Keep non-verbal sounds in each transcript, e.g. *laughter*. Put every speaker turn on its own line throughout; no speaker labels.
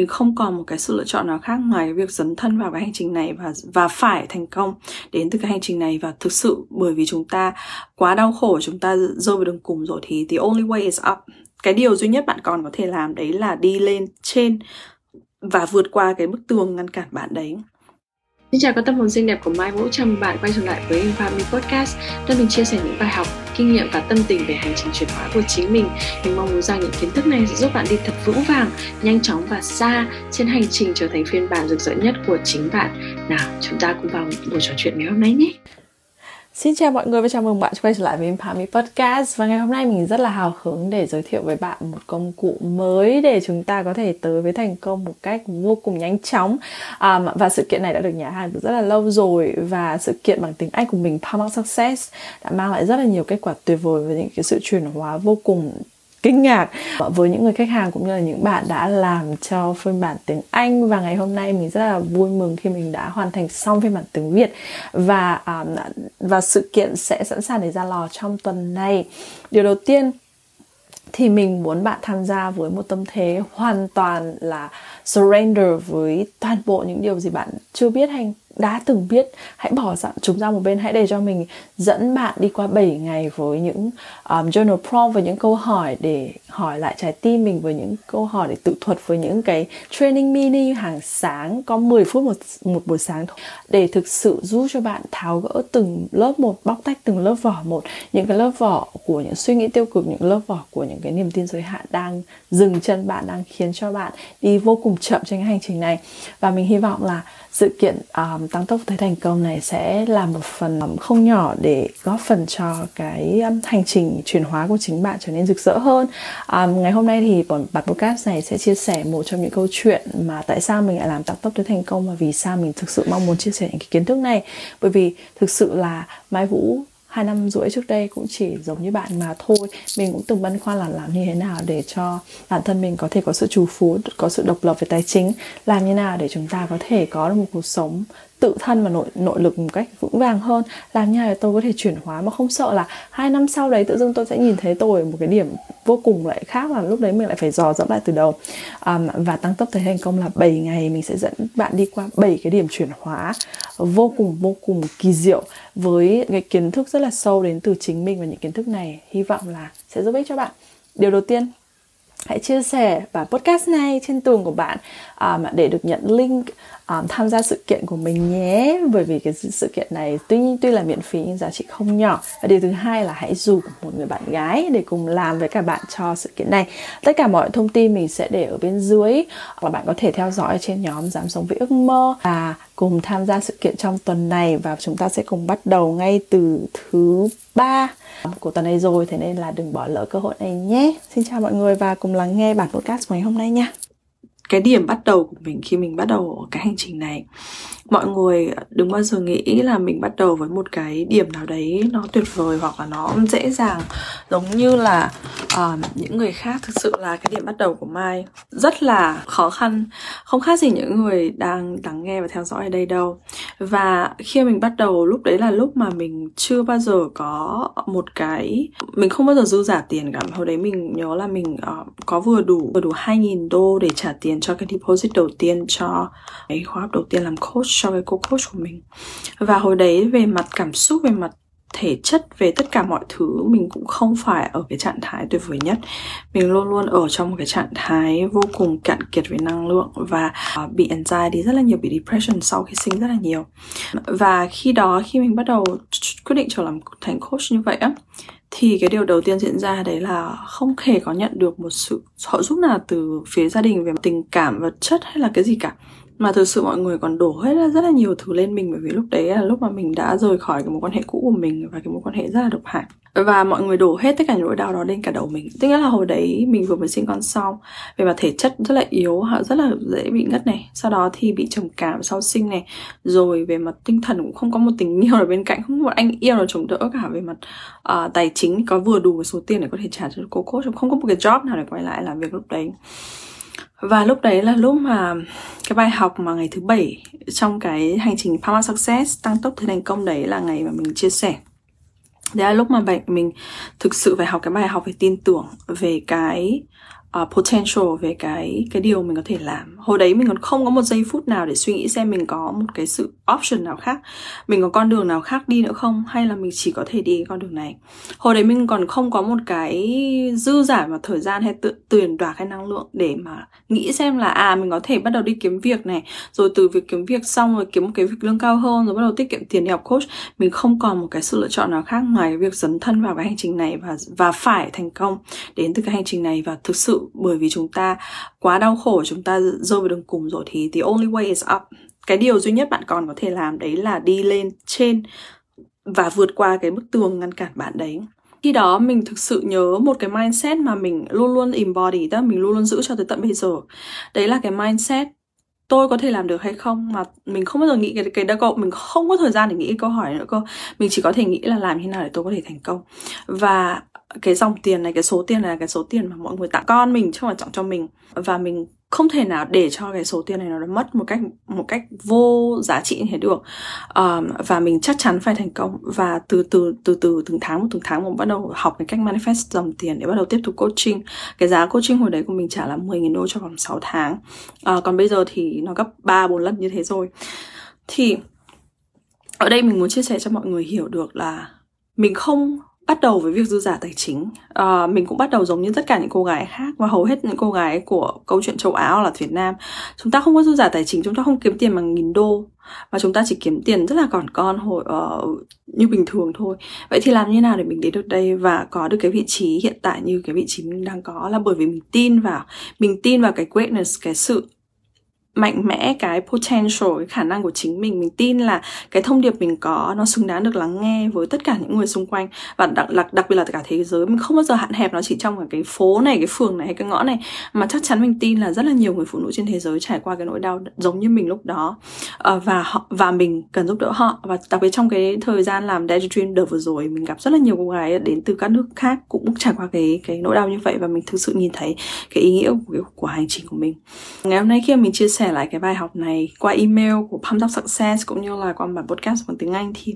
mình không còn một cái sự lựa chọn nào khác ngoài cái việc dấn thân vào cái hành trình này và và phải thành công đến từ cái hành trình này. Và thực sự bởi vì chúng ta quá đau khổ, chúng ta rơi vào đường cùng rồi thì the only way is up. Cái điều duy nhất bạn còn có thể làm đấy là đi lên trên và vượt qua cái bức tường ngăn cản bạn đấy.
Xin chào các tâm hồn xinh đẹp của Mai Vũ, chào mừng bạn quay trở lại với Infamy Podcast nơi mình chia sẻ những bài học, kinh nghiệm và tâm tình về hành trình chuyển hóa của chính mình. Mình mong muốn rằng những kiến thức này sẽ giúp bạn đi thật vững vàng, nhanh chóng và xa trên hành trình trở thành phiên bản rực rỡ nhất của chính bạn. Nào, chúng ta cùng vào buổi trò chuyện ngày hôm nay nhé.
Xin chào mọi người và chào mừng bạn quay trở lại với Empower Podcast. Và ngày hôm nay mình rất là hào hứng để giới thiệu với bạn một công cụ mới để chúng ta có thể tới với thành công một cách vô cùng nhanh chóng. Um, Và sự kiện này đã được nhà hàng từ rất là lâu rồi Và sự kiện bằng tiếng Anh của mình Power Success đã mang lại rất là nhiều kết quả tuyệt vời với những cái sự chuyển hóa vô cùng kinh ngạc với những người khách hàng cũng như là những bạn đã làm cho phiên bản tiếng Anh và ngày hôm nay mình rất là vui mừng khi mình đã hoàn thành xong phiên bản tiếng Việt và à, và sự kiện sẽ sẵn sàng để ra lò trong tuần này. Điều đầu tiên thì mình muốn bạn tham gia với một tâm thế hoàn toàn là surrender với toàn bộ những điều gì bạn chưa biết hay đã từng biết. Hãy bỏ chúng ra một bên hãy để cho mình dẫn bạn đi qua 7 ngày với những um, journal prompt và những câu hỏi để hỏi lại trái tim mình với những câu hỏi để tự thuật với những cái training mini hàng sáng có 10 phút một một buổi sáng thôi. Để thực sự giúp cho bạn tháo gỡ từng lớp một bóc tách từng lớp vỏ một những cái lớp vỏ của những suy nghĩ tiêu cực những lớp vỏ của những cái niềm tin giới hạn đang dừng chân bạn đang khiến cho bạn đi vô cùng chậm trên cái hành trình này. Và mình hy vọng là sự kiện um, tăng tốc tới thành công này sẽ là một phần không nhỏ để góp phần cho cái um, hành trình chuyển hóa của chính bạn trở nên rực rỡ hơn. À, ngày hôm nay thì bản, bản podcast này sẽ chia sẻ một trong những câu chuyện mà tại sao mình lại làm tăng tốc tới thành công và vì sao mình thực sự mong muốn chia sẻ những cái kiến thức này. Bởi vì thực sự là mai vũ hai năm rưỡi trước đây cũng chỉ giống như bạn mà thôi. Mình cũng từng băn khoăn là làm như thế nào để cho bản thân mình có thể có sự trù phú có sự độc lập về tài chính làm như nào để chúng ta có thể có được một cuộc sống tự thân và nội nội lực một cách vững vàng hơn. Làm như này tôi có thể chuyển hóa mà không sợ là hai năm sau đấy tự dưng tôi sẽ nhìn thấy tôi ở một cái điểm vô cùng lại khác là lúc đấy mình lại phải dò dẫm lại từ đầu. Um, và tăng tốc thấy thành công là 7 ngày mình sẽ dẫn bạn đi qua 7 cái điểm chuyển hóa vô cùng vô cùng kỳ diệu với cái kiến thức rất là sâu đến từ chính mình và những kiến thức này. Hy vọng là sẽ giúp ích cho bạn. Điều đầu tiên hãy chia sẻ bản podcast này trên tường của bạn um, để được nhận link um, tham gia sự kiện của mình nhé. Bởi vì cái sự kiện này tuy tuy là miễn phí nhưng giá trị không nhỏ. Và điều thứ hai là hãy rủ một người bạn gái để cùng làm với cả bạn cho sự kiện này. Tất cả mọi thông tin mình sẽ để ở bên dưới. Và bạn có thể theo dõi trên nhóm dám sống với ước mơ và cùng tham gia sự kiện trong tuần này. Và chúng ta sẽ cùng bắt đầu ngay từ thứ ba của tuần này rồi. Thế nên là đừng bỏ lỡ cơ hội này nhé. Xin chào mọi người và cùng lắng nghe bản podcast ngày hôm nay nha cái điểm bắt đầu của mình khi mình bắt đầu cái hành trình này. Mọi người đừng bao giờ nghĩ là mình bắt đầu với một cái điểm nào đấy nó tuyệt vời hoặc là nó dễ dàng giống như là uh, những người khác. Thực sự là cái điểm bắt đầu của mai rất là khó khăn. Không khác gì những người đang lắng nghe và theo dõi ở đây đâu. Và khi mình bắt đầu lúc đấy là lúc mà mình chưa bao giờ có một cái mình không bao giờ dư giả tiền cả. Hồi đấy mình nhớ là mình uh, có vừa đủ vừa đủ 2.000 đô để trả tiền cho cái deposit đầu tiên cho cái khóa học đầu tiên làm coach cho cái cô coach của mình. Và hồi đấy về mặt cảm xúc về mặt thể chất về tất cả mọi thứ mình cũng không phải ở cái trạng thái tuyệt vời nhất. Mình luôn luôn ở trong một cái trạng thái vô cùng cạn kiệt về năng lượng và uh, bị anxiety rất là nhiều bị depression sau khi sinh rất là nhiều. Và khi đó khi mình bắt đầu quyết định trở làm thành coach như vậy á thì cái điều đầu tiên diễn ra đấy là không hề có nhận được một sự trợ giúp nào từ phía gia đình về tình cảm vật chất hay là cái gì cả mà thực sự mọi người còn đổ hết rất là nhiều thứ lên mình bởi vì lúc đấy là lúc mà mình đã rời khỏi cái mối quan hệ cũ của mình và cái mối quan hệ rất là độc hại. Và mọi người đổ hết tất cả những nỗi đau đó lên cả đầu mình. Tức là hồi đấy mình vừa mới sinh con xong về mặt thể chất rất là yếu họ rất là dễ bị ngất này. Sau đó thì bị trầm cảm sau sinh này. Rồi về mặt tinh thần cũng không có một tình yêu ở bên cạnh không có một anh yêu nào chống đỡ cả. Về mặt uh, tài chính có vừa đủ số tiền để có thể trả cho cô coach không có một cái job nào để quay lại làm việc lúc đấy và lúc đấy là lúc mà cái bài học mà ngày thứ bảy trong cái hành trình Power Success tăng tốc thứ thành công đấy là ngày mà mình chia sẻ. Đấy là lúc mà bệnh mình thực sự phải học cái bài học về tin tưởng, về cái uh, potential về cái cái điều mình có thể làm. Hồi đấy mình còn không có một giây phút nào để suy nghĩ xem mình có một cái sự option nào khác. Mình có con đường nào khác đi nữa không? Hay là mình chỉ có thể đi con đường này? Hồi đấy mình còn không có một cái dư giả và thời gian hay tự tuyển đoạt hay năng lượng để mà nghĩ xem là à mình có thể bắt đầu đi kiếm việc này. Rồi từ việc kiếm việc xong rồi kiếm một cái việc lương cao hơn rồi bắt đầu tiết kiệm tiền đi học coach mình không còn một cái sự lựa chọn nào khác ngoài việc dấn thân vào cái hành trình này và và phải thành công đến từ cái hành trình này và thực sự sự bởi vì chúng ta quá đau khổ, chúng ta rơi vào đường cùng rồi thì the only way is up. Cái điều duy nhất bạn còn có thể làm đấy là đi lên trên và vượt qua cái bức tường ngăn cản bạn đấy. Khi đó mình thực sự nhớ một cái mindset mà mình luôn luôn embody, tức là mình luôn luôn giữ cho tới tận bây giờ. Đấy là cái mindset, tôi có thể làm được hay không mà mình không bao giờ nghĩ cái cái đó cậu mình không có thời gian để nghĩ câu hỏi nữa cơ. Mình chỉ có thể nghĩ là làm thế nào để tôi có thể thành công. Và cái dòng tiền này cái số tiền này là cái số tiền mà mọi người tặng con mình chứ không phải tặng cho mình. Và mình không thể nào để cho cái số tiền này nó mất một cách một cách vô giá trị như thế được. Um, và mình chắc chắn phải thành công. Và từ từ từ từ từng tháng một từng tháng mình bắt đầu học cái cách manifest dòng tiền để bắt đầu tiếp tục coaching. Cái giá coaching hồi đấy của mình trả là 10.000 đô cho vòng 6 tháng. Uh, còn bây giờ thì nó gấp 3 4 lần như thế rồi. Thì ở đây mình muốn chia sẻ cho mọi người hiểu được là mình không bắt đầu với việc dư giả tài chính. À, mình cũng bắt đầu giống như tất cả những cô gái khác và hầu hết những cô gái của câu chuyện châu Á hoặc là Việt Nam. Chúng ta không có dư giả tài chính chúng ta không kiếm tiền bằng nghìn đô và chúng ta chỉ kiếm tiền rất là còn con hồi uh, như bình thường thôi. Vậy thì làm như nào để mình đến được đây và có được cái vị trí hiện tại như cái vị trí mình đang có? Là bởi vì mình tin vào mình tin vào cái greatness cái sự mạnh mẽ cái potential cái khả năng của chính mình. Mình tin là cái thông điệp mình có nó xứng đáng được lắng nghe với tất cả những người xung quanh. Và đặc đặc, đặc biệt là cả thế giới. Mình không bao giờ hạn hẹp nó chỉ trong cái phố này cái phường này hay cái ngõ này. Mà chắc chắn mình tin là rất là nhiều người phụ nữ trên thế giới trải qua cái nỗi đau giống như mình lúc đó. Ờ, và họ và mình cần giúp đỡ họ. Và đặc biệt trong cái thời gian làm Daddy Dream đợt vừa rồi mình gặp rất là nhiều cô gái đến từ các nước khác cũng trải qua cái cái nỗi đau như vậy và mình thực sự nhìn thấy cái ý nghĩa của, của hành trình của mình. Ngày hôm nay khi mà mình chia sẻ lại cái bài học này qua email của Pumped Up Success cũng như là qua bản podcast bằng tiếng Anh thì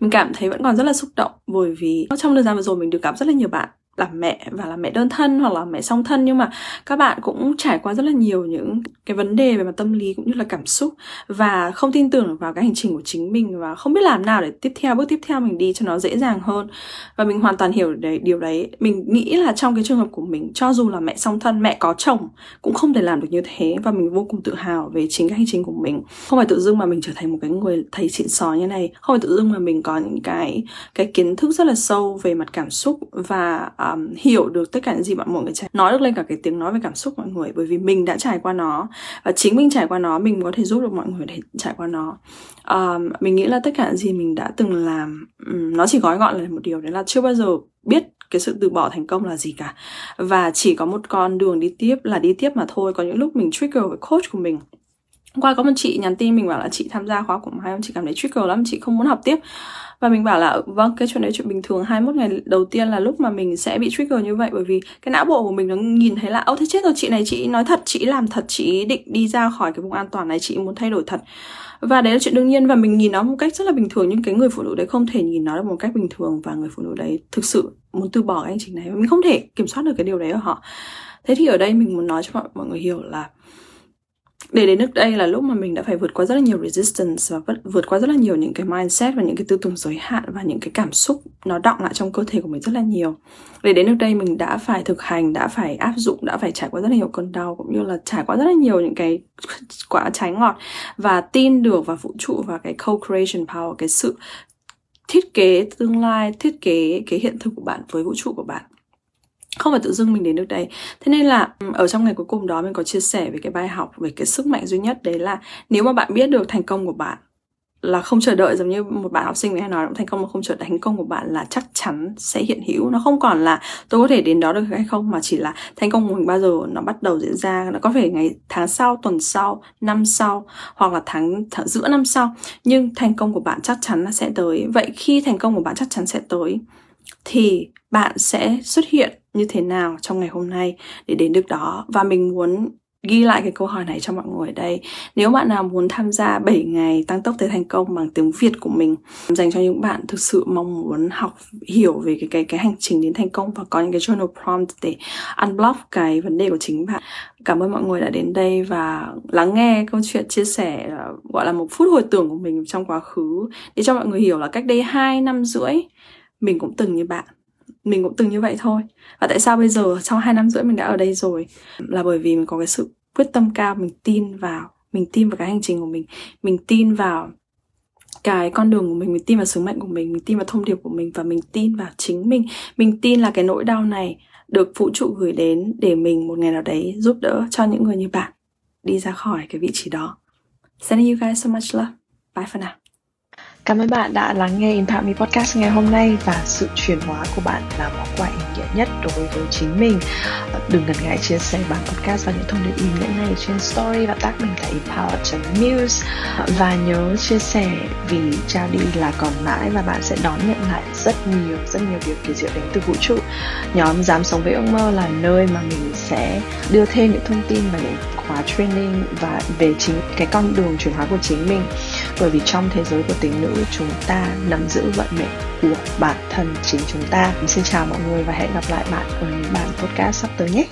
mình cảm thấy vẫn còn rất là xúc động bởi vì trong thời gian vừa rồi mình được gặp rất là nhiều bạn làm mẹ và là mẹ đơn thân hoặc là mẹ song thân. Nhưng mà các bạn cũng trải qua rất là nhiều những cái vấn đề về mặt tâm lý cũng như là cảm xúc và không tin tưởng vào cái hành trình của chính mình và không biết làm nào để tiếp theo, bước tiếp theo mình đi cho nó dễ dàng hơn. Và mình hoàn toàn hiểu đấy, điều đấy. Mình nghĩ là trong cái trường hợp của mình, cho dù là mẹ song thân, mẹ có chồng, cũng không thể làm được như thế và mình vô cùng tự hào về chính cái hành trình của mình. Không phải tự dưng mà mình trở thành một cái người thầy xịn sò như này. Không phải tự dưng mà mình có những cái cái kiến thức rất là sâu về mặt cảm xúc và à, um, hiểu được tất cả những gì bạn mọi người trải nói được lên cả cái tiếng nói về cảm xúc mọi người bởi vì mình đã trải qua nó. Và chính mình trải qua nó mình có thể giúp được mọi người để trải qua nó. Um, mình nghĩ là tất cả những gì mình đã từng làm um, nó chỉ gói gọn là một điều. Đấy là chưa bao giờ biết cái sự từ bỏ thành công là gì cả. Và chỉ có một con đường đi tiếp là đi tiếp mà thôi. Có những lúc mình trigger với coach của mình qua có một chị nhắn tin mình bảo là chị tham gia khóa của mai chị cảm thấy trigger lắm chị không muốn học tiếp. Và mình bảo là vâng cái chuyện đấy chuyện bình thường 21 ngày đầu tiên là lúc mà mình sẽ bị trigger như vậy. Bởi vì cái não bộ của mình nó nhìn thấy là ô thế chết rồi chị này chị nói thật chị làm thật chị định đi ra khỏi cái vùng an toàn này chị muốn thay đổi thật. Và đấy là chuyện đương nhiên và mình nhìn nó một cách rất là bình thường nhưng cái người phụ nữ đấy không thể nhìn nó được một cách bình thường và người phụ nữ đấy thực sự muốn từ bỏ cái hành trình này. Và mình không thể kiểm soát được cái điều đấy ở họ. Thế thì ở đây mình muốn nói cho mọi, mọi người hiểu là để đến nước đây là lúc mà mình đã phải vượt qua rất là nhiều resistance và vượt qua rất là nhiều những cái mindset và những cái tư tưởng giới hạn và những cái cảm xúc nó động lại trong cơ thể của mình rất là nhiều. Để đến nước đây mình đã phải thực hành, đã phải áp dụng, đã phải trải qua rất là nhiều cơn đau cũng như là trải qua rất là nhiều những cái *laughs* quả trái ngọt và tin được vào vũ trụ và cái co-creation power, cái sự thiết kế tương lai, thiết kế cái hiện thực của bạn với vũ trụ của bạn không phải tự dưng mình đến được đây. Thế nên là ở trong ngày cuối cùng đó mình có chia sẻ về cái bài học về cái sức mạnh duy nhất đấy là nếu mà bạn biết được thành công của bạn là không chờ đợi giống như một bạn học sinh mình hay nói thành công mà không chờ đợi thành công của bạn là chắc chắn sẽ hiện hữu. Nó không còn là tôi có thể đến đó được hay không mà chỉ là thành công của mình bao giờ nó bắt đầu diễn ra nó có thể ngày tháng sau tuần sau năm sau hoặc là tháng, tháng giữa năm sau. Nhưng thành công của bạn chắc chắn là sẽ tới. Vậy khi thành công của bạn chắc chắn sẽ tới thì bạn sẽ xuất hiện như thế nào trong ngày hôm nay để đến được đó? Và mình muốn ghi lại cái câu hỏi này cho mọi người ở đây. Nếu bạn nào muốn tham gia 7 ngày tăng tốc tới thành công bằng tiếng Việt của mình, dành cho những bạn thực sự mong muốn học, hiểu về cái cái cái hành trình đến thành công và có những cái journal prompt để unblock cái vấn đề của chính bạn. Cảm ơn mọi người đã đến đây và lắng nghe câu chuyện chia sẻ ờ, gọi là một phút hồi tưởng của mình trong quá khứ. Để cho mọi người hiểu là cách đây hai năm rưỡi, mình cũng từng như bạn mình cũng từng như vậy thôi. Và tại sao bây giờ sau hai năm rưỡi mình đã ở đây rồi, là bởi vì mình có cái sự quyết tâm cao, mình tin vào, mình tin vào cái hành trình của mình mình tin vào cái con đường của mình mình tin vào sứ mệnh của mình mình tin vào thông điệp của mình và mình tin vào chính mình. Mình tin là cái nỗi đau này được vũ trụ gửi đến để mình một ngày nào đấy giúp đỡ cho những người như bạn đi ra khỏi cái vị trí đó. Sending you guys so much love. Bye for now.
Cảm ơn bạn đã lắng nghe Impact Me Podcast ngày hôm nay và sự chuyển hóa của bạn là món quà ý nghĩa nhất đối với chính mình. Ờ, đừng ngần ngại chia sẻ bản podcast và những thông điệp ý nghĩa này trên story và tag mình tại empower.muse ờ, và nhớ chia sẻ vì trao đi là còn mãi và bạn sẽ đón nhận lại rất nhiều rất nhiều điều kỳ diệu đến từ vũ trụ. Nhóm dám sống với ước mơ là nơi mà mình sẽ đưa thêm những thông tin và những khóa training và về chính, cái con đường chuyển hóa của chính mình bởi vì trong thế giới của tính nữ, chúng ta nắm giữ vận mệnh của bản thân chính chúng ta. Xin chào mọi người và hẹn gặp lại bạn ở những bản podcast sắp tới nhé.